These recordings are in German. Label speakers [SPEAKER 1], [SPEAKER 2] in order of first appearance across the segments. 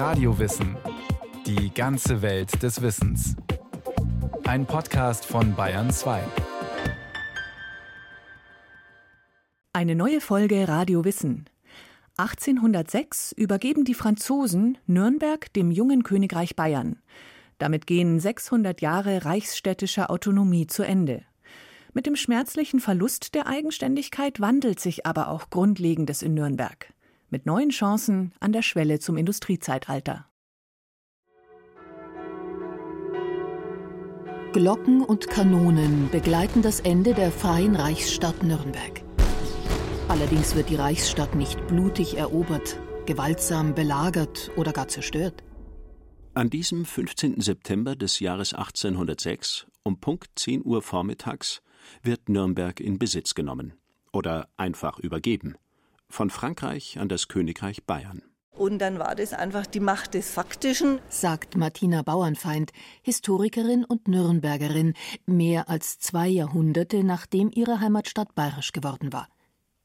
[SPEAKER 1] Radiowissen. Die ganze Welt des Wissens. Ein Podcast von Bayern 2.
[SPEAKER 2] Eine neue Folge Radio Wissen. 1806 übergeben die Franzosen Nürnberg dem jungen Königreich Bayern. Damit gehen 600 Jahre reichsstädtischer Autonomie zu Ende. Mit dem schmerzlichen Verlust der Eigenständigkeit wandelt sich aber auch Grundlegendes in Nürnberg. Mit neuen Chancen an der Schwelle zum Industriezeitalter.
[SPEAKER 3] Glocken und Kanonen begleiten das Ende der freien Reichsstadt Nürnberg. Allerdings wird die Reichsstadt nicht blutig erobert, gewaltsam belagert oder gar zerstört.
[SPEAKER 4] An diesem 15. September des Jahres 1806 um Punkt 10 Uhr vormittags wird Nürnberg in Besitz genommen oder einfach übergeben von Frankreich an das Königreich Bayern.
[SPEAKER 5] Und dann war das einfach die Macht des Faktischen,
[SPEAKER 3] sagt Martina Bauernfeind, Historikerin und Nürnbergerin, mehr als zwei Jahrhunderte nachdem ihre Heimatstadt bayerisch geworden war.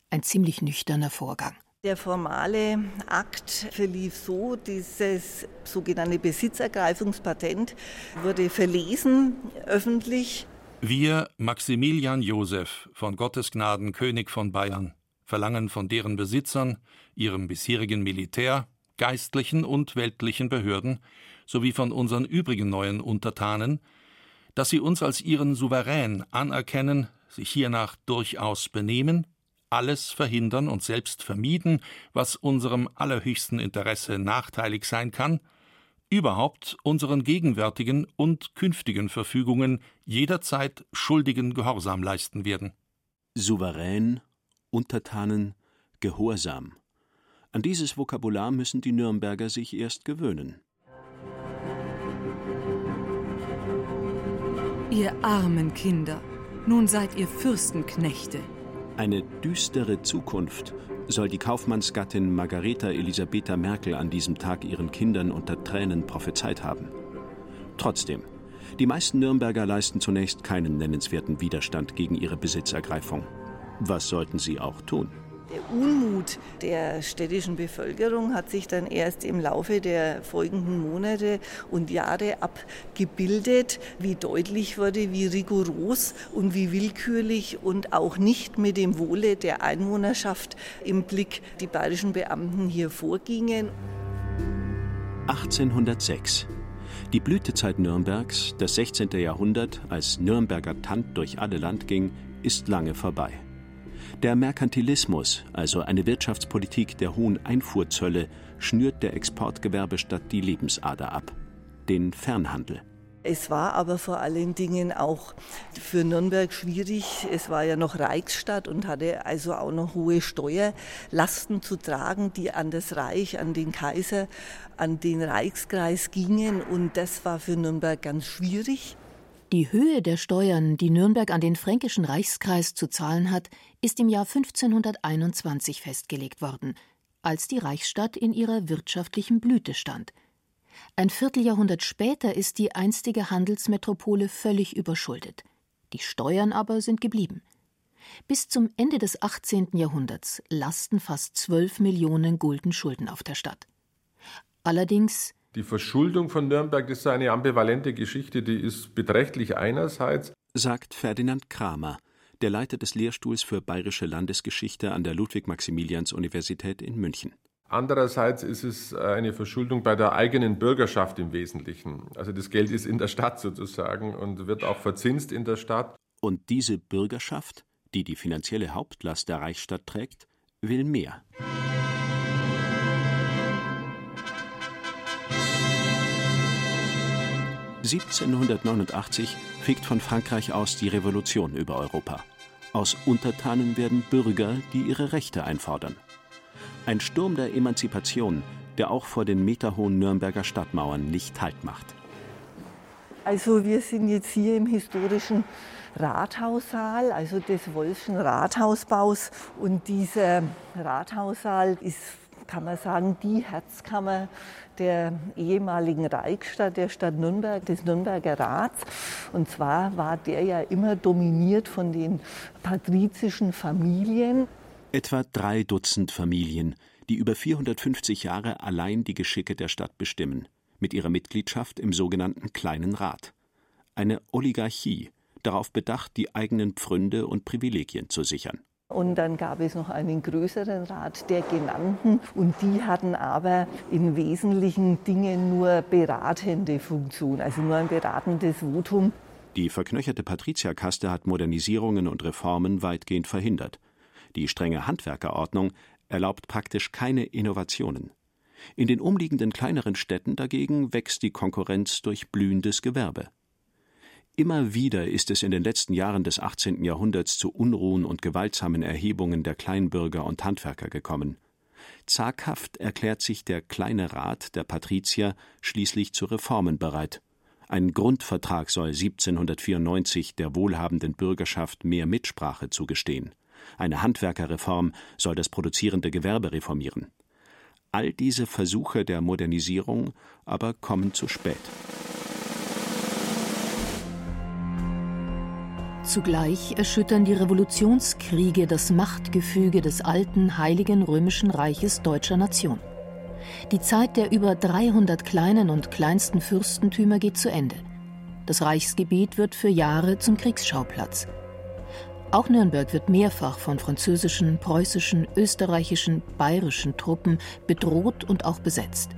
[SPEAKER 3] Ein ziemlich nüchterner Vorgang.
[SPEAKER 5] Der formale Akt verlief so, dieses sogenannte Besitzergreifungspatent wurde verlesen öffentlich
[SPEAKER 6] wir, Maximilian Joseph von Gottes Gnaden König von Bayern, verlangen von deren Besitzern, ihrem bisherigen Militär, geistlichen und weltlichen Behörden sowie von unseren übrigen neuen Untertanen, dass sie uns als ihren Souverän anerkennen, sich hiernach durchaus benehmen, alles verhindern und selbst vermieden, was unserem allerhöchsten Interesse nachteilig sein kann, überhaupt unseren gegenwärtigen und künftigen Verfügungen jederzeit schuldigen Gehorsam leisten werden.
[SPEAKER 4] Souverän, Untertanen, Gehorsam. An dieses Vokabular müssen die Nürnberger sich erst gewöhnen.
[SPEAKER 3] Ihr armen Kinder, nun seid ihr Fürstenknechte.
[SPEAKER 4] Eine düstere Zukunft soll die Kaufmannsgattin Margareta Elisabetha Merkel an diesem Tag ihren Kindern unter Tränen prophezeit haben. Trotzdem, die meisten Nürnberger leisten zunächst keinen nennenswerten Widerstand gegen ihre Besitzergreifung. Was sollten sie auch tun?
[SPEAKER 5] Der Unmut der städtischen Bevölkerung hat sich dann erst im Laufe der folgenden Monate und Jahre abgebildet, wie deutlich wurde, wie rigoros und wie willkürlich und auch nicht mit dem Wohle der Einwohnerschaft im Blick die bayerischen Beamten hier vorgingen.
[SPEAKER 4] 1806. Die Blütezeit Nürnbergs, das 16. Jahrhundert, als Nürnberger Tant durch alle Land ging, ist lange vorbei. Der Merkantilismus, also eine Wirtschaftspolitik der hohen Einfuhrzölle, schnürt der Exportgewerbestadt die Lebensader ab, den Fernhandel.
[SPEAKER 5] Es war aber vor allen Dingen auch für Nürnberg schwierig. Es war ja noch Reichsstadt und hatte also auch noch hohe Steuerlasten zu tragen, die an das Reich, an den Kaiser, an den Reichskreis gingen. Und das war für Nürnberg ganz schwierig.
[SPEAKER 3] Die Höhe der Steuern, die Nürnberg an den fränkischen Reichskreis zu zahlen hat, ist im Jahr 1521 festgelegt worden, als die Reichsstadt in ihrer wirtschaftlichen Blüte stand. Ein Vierteljahrhundert später ist die einstige Handelsmetropole völlig überschuldet. Die Steuern aber sind geblieben. Bis zum Ende des 18. Jahrhunderts lasten fast 12 Millionen Gulden Schulden auf der Stadt. Allerdings
[SPEAKER 7] die Verschuldung von Nürnberg ist eine ambivalente Geschichte, die ist beträchtlich einerseits,
[SPEAKER 4] sagt Ferdinand Kramer, der Leiter des Lehrstuhls für bayerische Landesgeschichte an der Ludwig-Maximilians-Universität in München.
[SPEAKER 7] Andererseits ist es eine Verschuldung bei der eigenen Bürgerschaft im Wesentlichen. Also das Geld ist in der Stadt sozusagen und wird auch verzinst in der Stadt.
[SPEAKER 4] Und diese Bürgerschaft, die die finanzielle Hauptlast der Reichsstadt trägt, will mehr. 1789 fegt von Frankreich aus die Revolution über Europa. Aus Untertanen werden Bürger, die ihre Rechte einfordern. Ein Sturm der Emanzipation, der auch vor den meterhohen Nürnberger Stadtmauern nicht Halt macht.
[SPEAKER 5] Also wir sind jetzt hier im historischen Rathaussaal, also des Wolfschen Rathausbaus. Und dieser Rathaussaal ist kann man sagen, die Herzkammer der ehemaligen Reichsstadt, der Stadt Nürnberg, des Nürnberger Rats. Und zwar war der ja immer dominiert von den patrizischen Familien.
[SPEAKER 4] Etwa drei Dutzend Familien, die über 450 Jahre allein die Geschicke der Stadt bestimmen, mit ihrer Mitgliedschaft im sogenannten Kleinen Rat. Eine Oligarchie, darauf bedacht, die eigenen Pfründe und Privilegien zu sichern.
[SPEAKER 5] Und dann gab es noch einen größeren Rat der Genannten und die hatten aber in wesentlichen Dingen nur beratende Funktion, also nur ein beratendes Votum.
[SPEAKER 4] Die verknöcherte Patrizierkaste hat Modernisierungen und Reformen weitgehend verhindert. Die strenge Handwerkerordnung erlaubt praktisch keine Innovationen. In den umliegenden kleineren Städten dagegen wächst die Konkurrenz durch blühendes Gewerbe. Immer wieder ist es in den letzten Jahren des 18. Jahrhunderts zu Unruhen und gewaltsamen Erhebungen der Kleinbürger und Handwerker gekommen. Zaghaft erklärt sich der Kleine Rat der Patrizier schließlich zu Reformen bereit. Ein Grundvertrag soll 1794 der wohlhabenden Bürgerschaft mehr Mitsprache zugestehen. Eine Handwerkerreform soll das produzierende Gewerbe reformieren. All diese Versuche der Modernisierung aber kommen zu spät.
[SPEAKER 3] Zugleich erschüttern die Revolutionskriege das Machtgefüge des alten Heiligen Römischen Reiches deutscher Nation. Die Zeit der über 300 kleinen und kleinsten Fürstentümer geht zu Ende. Das Reichsgebiet wird für Jahre zum Kriegsschauplatz. Auch Nürnberg wird mehrfach von französischen, preußischen, österreichischen, bayerischen Truppen bedroht und auch besetzt.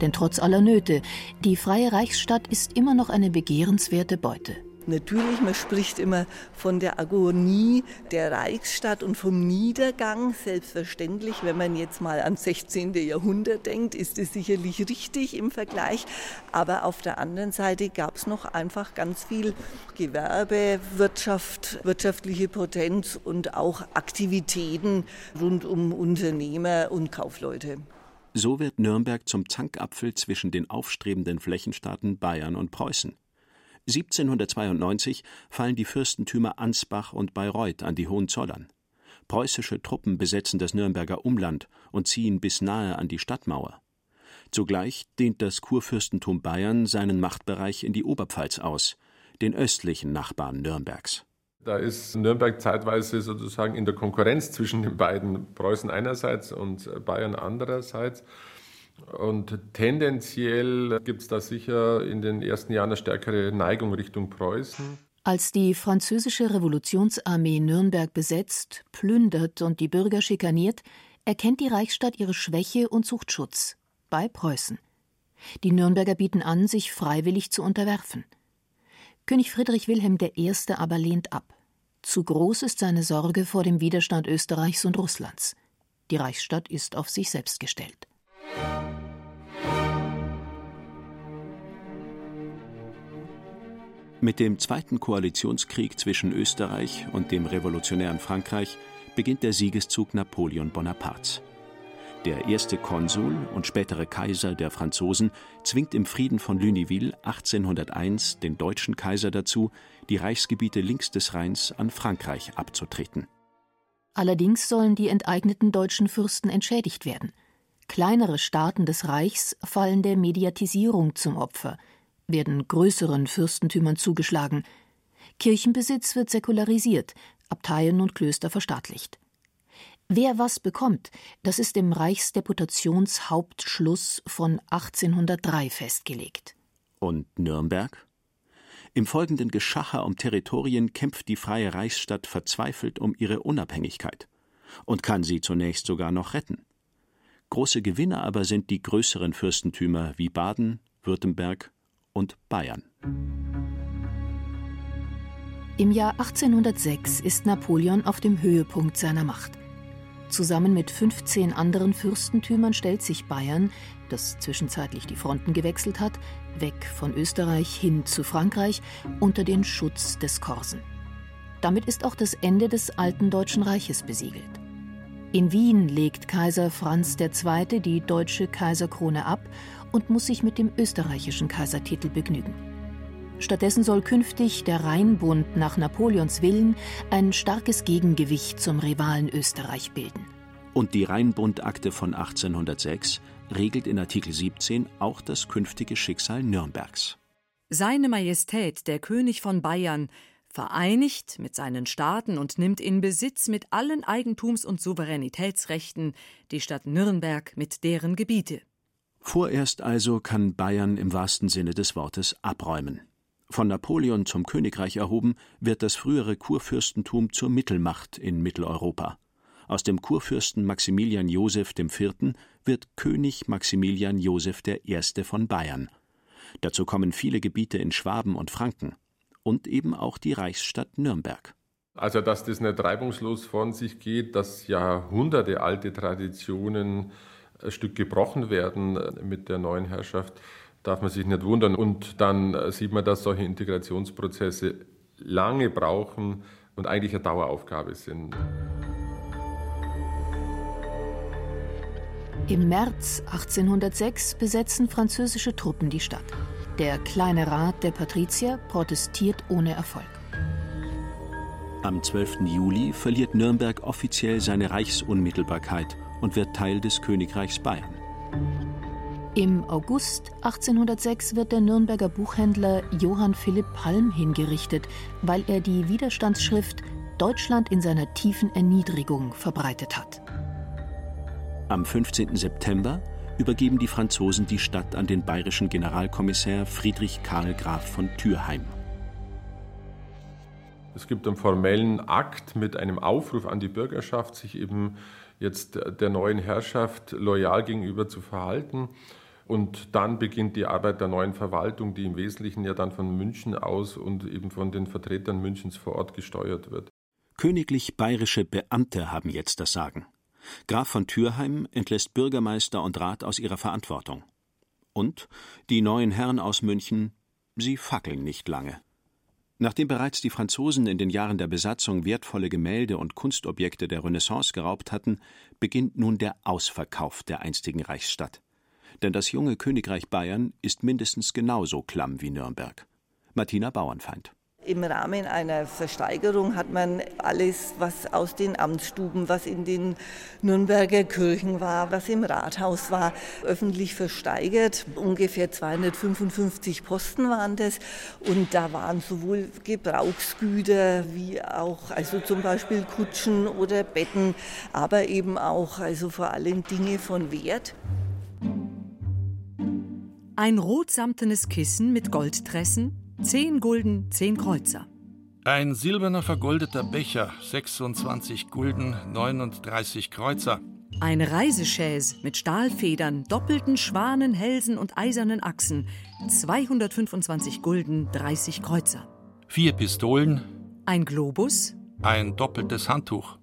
[SPEAKER 3] Denn trotz aller Nöte, die freie Reichsstadt ist immer noch eine begehrenswerte Beute.
[SPEAKER 5] Natürlich, man spricht immer von der Agonie der Reichsstadt und vom Niedergang. Selbstverständlich, wenn man jetzt mal ans 16. Jahrhundert denkt, ist es sicherlich richtig im Vergleich. Aber auf der anderen Seite gab es noch einfach ganz viel Gewerbe, Wirtschaft, wirtschaftliche Potenz und auch Aktivitäten rund um Unternehmer und Kaufleute.
[SPEAKER 4] So wird Nürnberg zum Zankapfel zwischen den aufstrebenden Flächenstaaten Bayern und Preußen. 1792 fallen die Fürstentümer Ansbach und Bayreuth an die Hohenzollern. Preußische Truppen besetzen das Nürnberger Umland und ziehen bis nahe an die Stadtmauer. Zugleich dehnt das Kurfürstentum Bayern seinen Machtbereich in die Oberpfalz aus, den östlichen Nachbarn Nürnbergs.
[SPEAKER 7] Da ist Nürnberg zeitweise sozusagen in der Konkurrenz zwischen den beiden, Preußen einerseits und Bayern andererseits. Und tendenziell gibt es da sicher in den ersten Jahren eine stärkere Neigung Richtung Preußen.
[SPEAKER 3] Als die französische Revolutionsarmee Nürnberg besetzt, plündert und die Bürger schikaniert, erkennt die Reichsstadt ihre Schwäche und sucht Schutz bei Preußen. Die Nürnberger bieten an, sich freiwillig zu unterwerfen. König Friedrich Wilhelm I. aber lehnt ab. Zu groß ist seine Sorge vor dem Widerstand Österreichs und Russlands. Die Reichsstadt ist auf sich selbst gestellt.
[SPEAKER 4] Mit dem Zweiten Koalitionskrieg zwischen Österreich und dem revolutionären Frankreich beginnt der Siegeszug Napoleon Bonapartes. Der erste Konsul und spätere Kaiser der Franzosen zwingt im Frieden von Lunéville 1801 den deutschen Kaiser dazu, die Reichsgebiete links des Rheins an Frankreich abzutreten.
[SPEAKER 3] Allerdings sollen die enteigneten deutschen Fürsten entschädigt werden. Kleinere Staaten des Reichs fallen der Mediatisierung zum Opfer – werden größeren Fürstentümern zugeschlagen. Kirchenbesitz wird säkularisiert, Abteien und Klöster verstaatlicht. Wer was bekommt, das ist im Reichsdeputationshauptschluss von 1803 festgelegt.
[SPEAKER 4] Und Nürnberg? Im folgenden Geschacher um Territorien kämpft die freie Reichsstadt verzweifelt um ihre Unabhängigkeit und kann sie zunächst sogar noch retten. Große Gewinner aber sind die größeren Fürstentümer wie Baden, Württemberg und Bayern.
[SPEAKER 3] Im Jahr 1806 ist Napoleon auf dem Höhepunkt seiner Macht. Zusammen mit 15 anderen Fürstentümern stellt sich Bayern, das zwischenzeitlich die Fronten gewechselt hat, weg von Österreich hin zu Frankreich, unter den Schutz des Korsen. Damit ist auch das Ende des alten Deutschen Reiches besiegelt. In Wien legt Kaiser Franz II. die deutsche Kaiserkrone ab und muss sich mit dem österreichischen Kaisertitel begnügen. Stattdessen soll künftig der Rheinbund nach Napoleons Willen ein starkes Gegengewicht zum Rivalen Österreich bilden.
[SPEAKER 4] Und die Rheinbundakte von 1806 regelt in Artikel 17 auch das künftige Schicksal Nürnbergs.
[SPEAKER 2] Seine Majestät, der König von Bayern,
[SPEAKER 8] vereinigt mit seinen Staaten und nimmt in Besitz mit allen Eigentums- und Souveränitätsrechten die Stadt Nürnberg mit deren Gebiete.
[SPEAKER 4] Vorerst also kann Bayern im wahrsten Sinne des Wortes abräumen. Von Napoleon zum Königreich erhoben, wird das frühere Kurfürstentum zur Mittelmacht in Mitteleuropa. Aus dem Kurfürsten Maximilian Joseph IV. wird König Maximilian Joseph I. von Bayern. Dazu kommen viele Gebiete in Schwaben und Franken und eben auch die Reichsstadt Nürnberg.
[SPEAKER 7] Also, dass das nicht reibungslos von sich geht, dass jahrhundertealte Traditionen ein Stück gebrochen werden mit der neuen Herrschaft, darf man sich nicht wundern. Und dann sieht man, dass solche Integrationsprozesse lange brauchen und eigentlich eine Daueraufgabe sind.
[SPEAKER 3] Im März 1806 besetzen französische Truppen die Stadt. Der kleine Rat der Patrizier protestiert ohne Erfolg.
[SPEAKER 4] Am 12. Juli verliert Nürnberg offiziell seine Reichsunmittelbarkeit und wird Teil des Königreichs Bayern.
[SPEAKER 3] Im August 1806 wird der Nürnberger Buchhändler Johann Philipp Palm hingerichtet, weil er die Widerstandsschrift Deutschland in seiner tiefen Erniedrigung verbreitet hat.
[SPEAKER 4] Am 15. September übergeben die Franzosen die Stadt an den bayerischen Generalkommissar Friedrich Karl Graf von Thürheim.
[SPEAKER 7] Es gibt einen formellen Akt mit einem Aufruf an die Bürgerschaft, sich eben jetzt der neuen Herrschaft loyal gegenüber zu verhalten. Und dann beginnt die Arbeit der neuen Verwaltung, die im Wesentlichen ja dann von München aus und eben von den Vertretern Münchens vor Ort gesteuert wird.
[SPEAKER 4] Königlich bayerische Beamte haben jetzt das Sagen. Graf von Thürheim entlässt Bürgermeister und Rat aus ihrer Verantwortung. Und die neuen Herren aus München, sie fackeln nicht lange. Nachdem bereits die Franzosen in den Jahren der Besatzung wertvolle Gemälde und Kunstobjekte der Renaissance geraubt hatten, beginnt nun der Ausverkauf der einstigen Reichsstadt. Denn das junge Königreich Bayern ist mindestens genauso klamm wie Nürnberg. Martina Bauernfeind.
[SPEAKER 5] Im Rahmen einer Versteigerung hat man alles, was aus den Amtsstuben, was in den Nürnberger Kirchen war, was im Rathaus war, öffentlich versteigert. Ungefähr 255 Posten waren das. Und da waren sowohl Gebrauchsgüter wie auch, also zum Beispiel Kutschen oder Betten, aber eben auch, also vor allem Dinge von Wert.
[SPEAKER 8] Ein rotsamtenes Kissen mit Goldtressen, 10 Gulden, 10 Kreuzer.
[SPEAKER 6] Ein silberner vergoldeter Becher, 26 Gulden, 39 Kreuzer.
[SPEAKER 8] Eine Reisechaise mit Stahlfedern, doppelten Schwanen, Hälsen und eisernen Achsen, 225 Gulden, 30 Kreuzer.
[SPEAKER 6] Vier Pistolen.
[SPEAKER 8] Ein Globus.
[SPEAKER 6] Ein doppeltes Handtuch.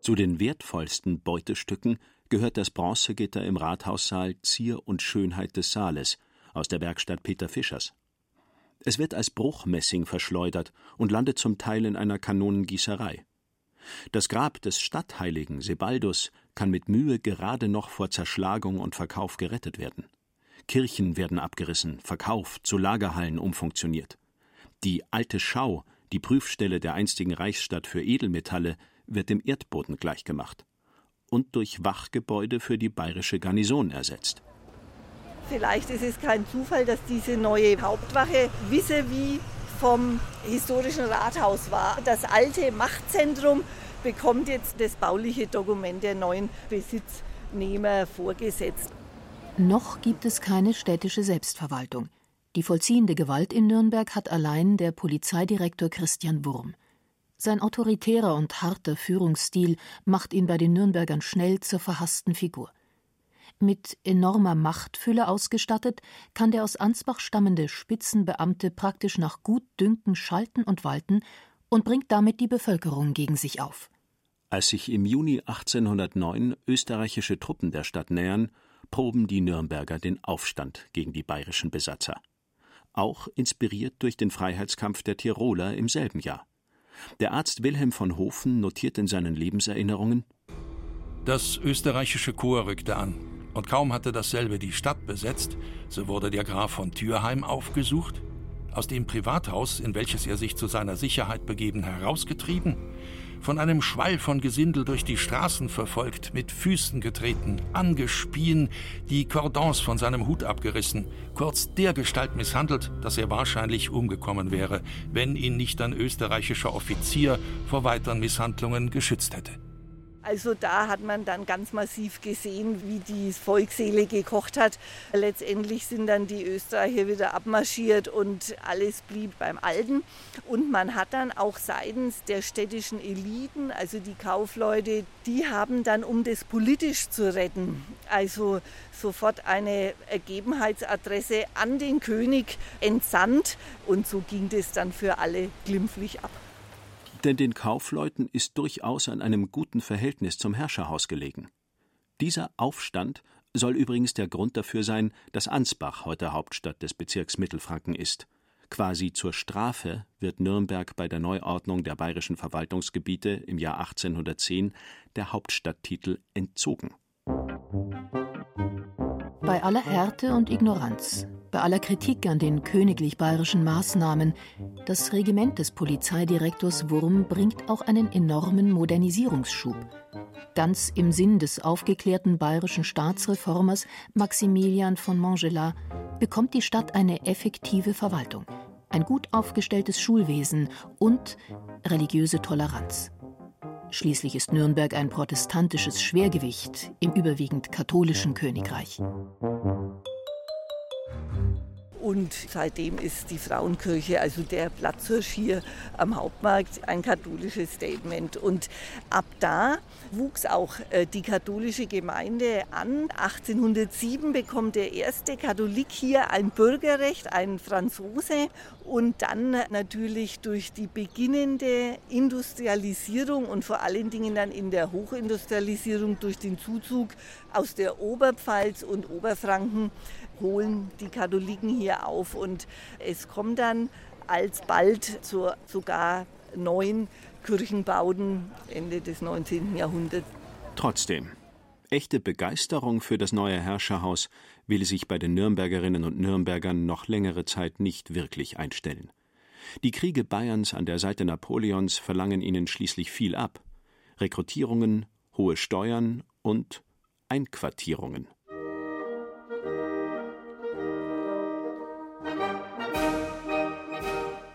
[SPEAKER 4] Zu den wertvollsten Beutestücken gehört das Bronzegitter im Rathaussaal Zier und Schönheit des Saales aus der Werkstatt Peter Fischers. Es wird als Bruchmessing verschleudert und landet zum Teil in einer Kanonengießerei. Das Grab des Stadtheiligen Sebaldus kann mit Mühe gerade noch vor Zerschlagung und Verkauf gerettet werden. Kirchen werden abgerissen, verkauft, zu Lagerhallen umfunktioniert. Die alte Schau, die Prüfstelle der einstigen Reichsstadt für Edelmetalle, wird dem Erdboden gleichgemacht und durch Wachgebäude für die bayerische Garnison ersetzt.
[SPEAKER 5] Vielleicht ist es kein Zufall, dass diese neue Hauptwache wie vom historischen Rathaus war. Das alte Machtzentrum bekommt jetzt das bauliche Dokument der neuen Besitznehmer vorgesetzt.
[SPEAKER 3] Noch gibt es keine städtische Selbstverwaltung. Die vollziehende Gewalt in Nürnberg hat allein der Polizeidirektor Christian Wurm. Sein autoritärer und harter Führungsstil macht ihn bei den Nürnbergern schnell zur verhassten Figur. Mit enormer Machtfülle ausgestattet, kann der aus Ansbach stammende Spitzenbeamte praktisch nach Gutdünken schalten und walten und bringt damit die Bevölkerung gegen sich auf.
[SPEAKER 4] Als sich im Juni 1809 österreichische Truppen der Stadt nähern, proben die Nürnberger den Aufstand gegen die bayerischen Besatzer. Auch inspiriert durch den Freiheitskampf der Tiroler im selben Jahr. Der Arzt Wilhelm von Hofen notiert in seinen Lebenserinnerungen:
[SPEAKER 6] Das österreichische Korps rückte an. Und kaum hatte dasselbe die Stadt besetzt, so wurde der Graf von Thürheim aufgesucht, aus dem Privathaus, in welches er sich zu seiner Sicherheit begeben, herausgetrieben von einem Schwall von Gesindel durch die Straßen verfolgt, mit Füßen getreten, angespien, die Cordons von seinem Hut abgerissen, kurz dergestalt misshandelt, dass er wahrscheinlich umgekommen wäre, wenn ihn nicht ein österreichischer Offizier vor weiteren Misshandlungen geschützt hätte.
[SPEAKER 5] Also da hat man dann ganz massiv gesehen, wie die Volksseele gekocht hat. Letztendlich sind dann die Österreicher wieder abmarschiert und alles blieb beim Alten. Und man hat dann auch seitens der städtischen Eliten, also die Kaufleute, die haben dann, um das politisch zu retten, also sofort eine Ergebenheitsadresse an den König entsandt. Und so ging das dann für alle glimpflich ab.
[SPEAKER 4] Denn den Kaufleuten ist durchaus an einem guten Verhältnis zum Herrscherhaus gelegen. Dieser Aufstand soll übrigens der Grund dafür sein, dass Ansbach heute Hauptstadt des Bezirks Mittelfranken ist. Quasi zur Strafe wird Nürnberg bei der Neuordnung der bayerischen Verwaltungsgebiete im Jahr 1810 der Hauptstadttitel entzogen.
[SPEAKER 3] Bei aller Härte und Ignoranz, bei aller Kritik an den königlich bayerischen Maßnahmen, das Regiment des Polizeidirektors Wurm bringt auch einen enormen Modernisierungsschub. Ganz im Sinn des aufgeklärten bayerischen Staatsreformers Maximilian von Montgelat bekommt die Stadt eine effektive Verwaltung, ein gut aufgestelltes Schulwesen und religiöse Toleranz. Schließlich ist Nürnberg ein protestantisches Schwergewicht im überwiegend katholischen Königreich.
[SPEAKER 5] Und seitdem ist die Frauenkirche, also der Platzhirsch hier am Hauptmarkt, ein katholisches Statement. Und ab da wuchs auch äh, die katholische Gemeinde an. 1807 bekommt der erste Katholik hier ein Bürgerrecht, ein Franzose. Und dann natürlich durch die beginnende Industrialisierung und vor allen Dingen dann in der Hochindustrialisierung durch den Zuzug aus der Oberpfalz und Oberfranken holen die Katholiken hier auf und es kommt dann alsbald zu sogar neun Kirchenbauten Ende des 19. Jahrhunderts.
[SPEAKER 4] Trotzdem, echte Begeisterung für das neue Herrscherhaus will sich bei den Nürnbergerinnen und Nürnbergern noch längere Zeit nicht wirklich einstellen. Die Kriege Bayerns an der Seite Napoleons verlangen ihnen schließlich viel ab. Rekrutierungen, hohe Steuern und Einquartierungen.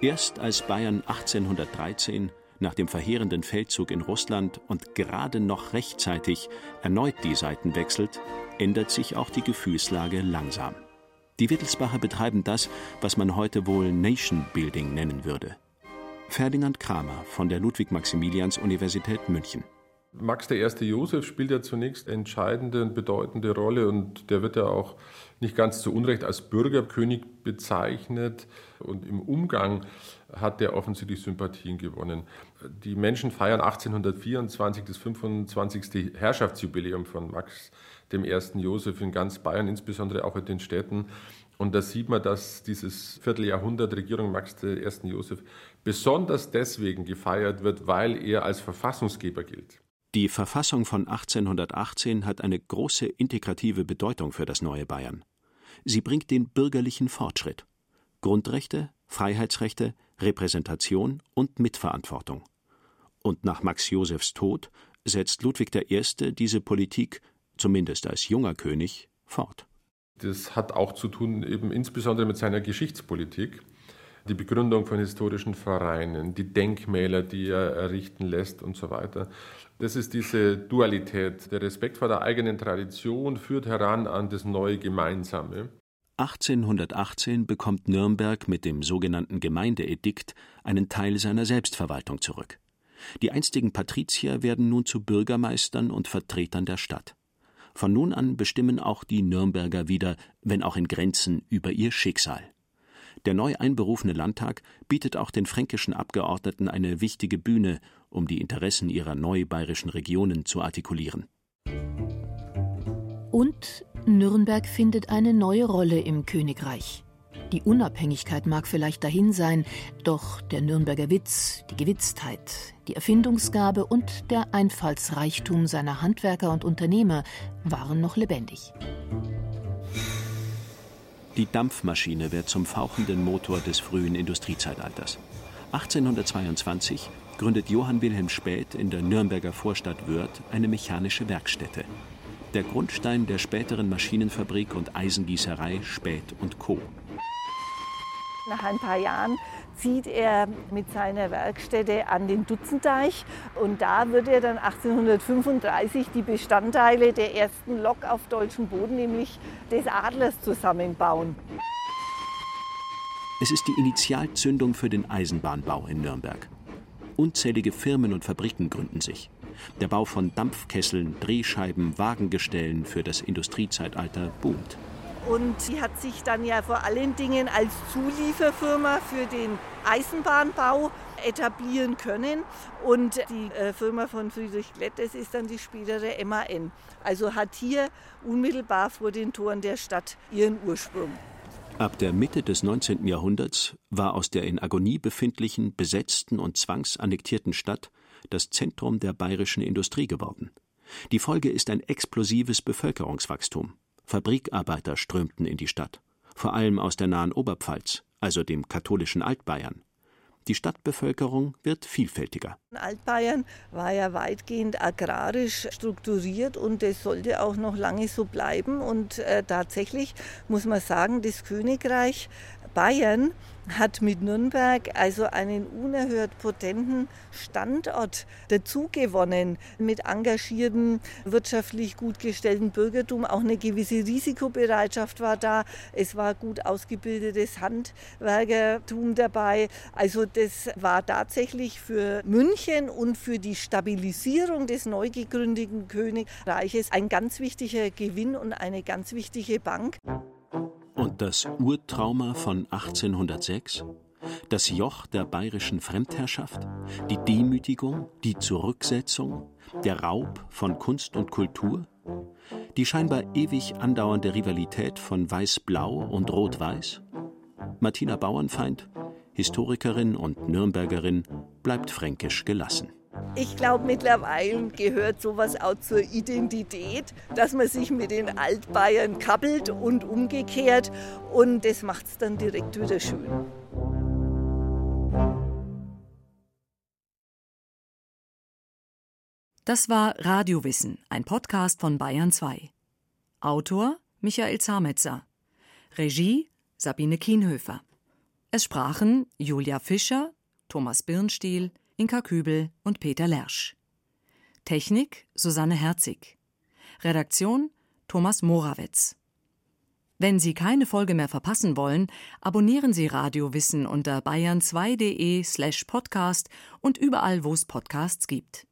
[SPEAKER 4] Erst als Bayern 1813 nach dem verheerenden Feldzug in Russland und gerade noch rechtzeitig erneut die Seiten wechselt, ändert sich auch die Gefühlslage langsam. Die Wittelsbacher betreiben das, was man heute wohl Nation Building nennen würde. Ferdinand Kramer von der Ludwig-Maximilians-Universität München.
[SPEAKER 7] Max I. Josef spielt ja zunächst entscheidende und bedeutende Rolle und der wird ja auch nicht ganz zu Unrecht als Bürgerkönig bezeichnet und im Umgang hat er offensichtlich Sympathien gewonnen. Die Menschen feiern 1824 das 25. Herrschaftsjubiläum von Max I. Josef in ganz Bayern, insbesondere auch in den Städten. Und da sieht man, dass dieses Vierteljahrhundert Regierung Max I. Josef besonders deswegen gefeiert wird, weil er als Verfassungsgeber gilt.
[SPEAKER 4] Die Verfassung von 1818 hat eine große integrative Bedeutung für das neue Bayern. Sie bringt den bürgerlichen Fortschritt. Grundrechte, Freiheitsrechte, Repräsentation und Mitverantwortung. Und nach Max Josefs Tod setzt Ludwig I. diese Politik, zumindest als junger König, fort.
[SPEAKER 7] Das hat auch zu tun eben insbesondere mit seiner Geschichtspolitik die Begründung von historischen Vereinen, die Denkmäler, die er errichten lässt und so weiter. Das ist diese Dualität. Der Respekt vor der eigenen Tradition führt heran an das neue Gemeinsame.
[SPEAKER 4] 1818 bekommt Nürnberg mit dem sogenannten Gemeindeedikt einen Teil seiner Selbstverwaltung zurück. Die einstigen Patrizier werden nun zu Bürgermeistern und Vertretern der Stadt. Von nun an bestimmen auch die Nürnberger wieder, wenn auch in Grenzen, über ihr Schicksal. Der neu einberufene Landtag bietet auch den fränkischen Abgeordneten eine wichtige Bühne, um die Interessen ihrer neu bayerischen Regionen zu artikulieren.
[SPEAKER 3] Und Nürnberg findet eine neue Rolle im Königreich. Die Unabhängigkeit mag vielleicht dahin sein, doch der Nürnberger Witz, die Gewitztheit, die Erfindungsgabe und der Einfallsreichtum seiner Handwerker und Unternehmer waren noch lebendig.
[SPEAKER 4] Die Dampfmaschine wird zum fauchenden Motor des frühen Industriezeitalters. 1822 gründet Johann Wilhelm Späth in der Nürnberger Vorstadt Wörth eine mechanische Werkstätte. Der Grundstein der späteren Maschinenfabrik und Eisengießerei Späth und Co.
[SPEAKER 5] Nach ein paar Jahren zieht er mit seiner Werkstätte an den Dutzendeich und da wird er dann 1835 die Bestandteile der ersten Lok auf deutschem Boden, nämlich des Adlers, zusammenbauen.
[SPEAKER 4] Es ist die Initialzündung für den Eisenbahnbau in Nürnberg. Unzählige Firmen und Fabriken gründen sich. Der Bau von Dampfkesseln, Drehscheiben, Wagengestellen für das Industriezeitalter boomt.
[SPEAKER 5] Und sie hat sich dann ja vor allen Dingen als Zulieferfirma für den Eisenbahnbau etablieren können. Und die äh, Firma von Friedrich Klett, das ist dann die spätere MAN. Also hat hier unmittelbar vor den Toren der Stadt ihren Ursprung.
[SPEAKER 4] Ab der Mitte des 19. Jahrhunderts war aus der in Agonie befindlichen, besetzten und zwangsannektierten Stadt das Zentrum der bayerischen Industrie geworden. Die Folge ist ein explosives Bevölkerungswachstum. Fabrikarbeiter strömten in die Stadt, vor allem aus der nahen Oberpfalz, also dem katholischen Altbayern. Die Stadtbevölkerung wird vielfältiger.
[SPEAKER 5] Altbayern war ja weitgehend agrarisch strukturiert und es sollte auch noch lange so bleiben. Und äh, tatsächlich muss man sagen, das Königreich Bayern hat mit Nürnberg also einen unerhört potenten Standort dazugewonnen. Mit engagierten, wirtschaftlich gut gestellten Bürgertum. Auch eine gewisse Risikobereitschaft war da. Es war gut ausgebildetes Handwerkertum dabei. Also das war tatsächlich für München und für die Stabilisierung des neu gegründeten Königreiches ein ganz wichtiger Gewinn und eine ganz wichtige Bank.
[SPEAKER 4] Und das Urtrauma von 1806? Das Joch der bayerischen Fremdherrschaft? Die Demütigung? Die Zurücksetzung? Der Raub von Kunst und Kultur? Die scheinbar ewig andauernde Rivalität von Weiß-Blau und Rot-Weiß? Martina Bauernfeind, Historikerin und Nürnbergerin, bleibt fränkisch gelassen.
[SPEAKER 5] Ich glaube, mittlerweile gehört sowas auch zur Identität, dass man sich mit den Altbayern kappelt und umgekehrt. Und das macht es dann direkt wieder schön.
[SPEAKER 8] Das war Radiowissen, ein Podcast von Bayern 2. Autor Michael Zametzer. Regie Sabine Kienhöfer. Es sprachen Julia Fischer, Thomas Birnstiel, Inka Kübel und Peter Lersch. Technik Susanne Herzig. Redaktion Thomas Morawetz. Wenn Sie keine Folge mehr verpassen wollen, abonnieren Sie Radio Wissen unter bayern2.de slash podcast und überall, wo es Podcasts gibt.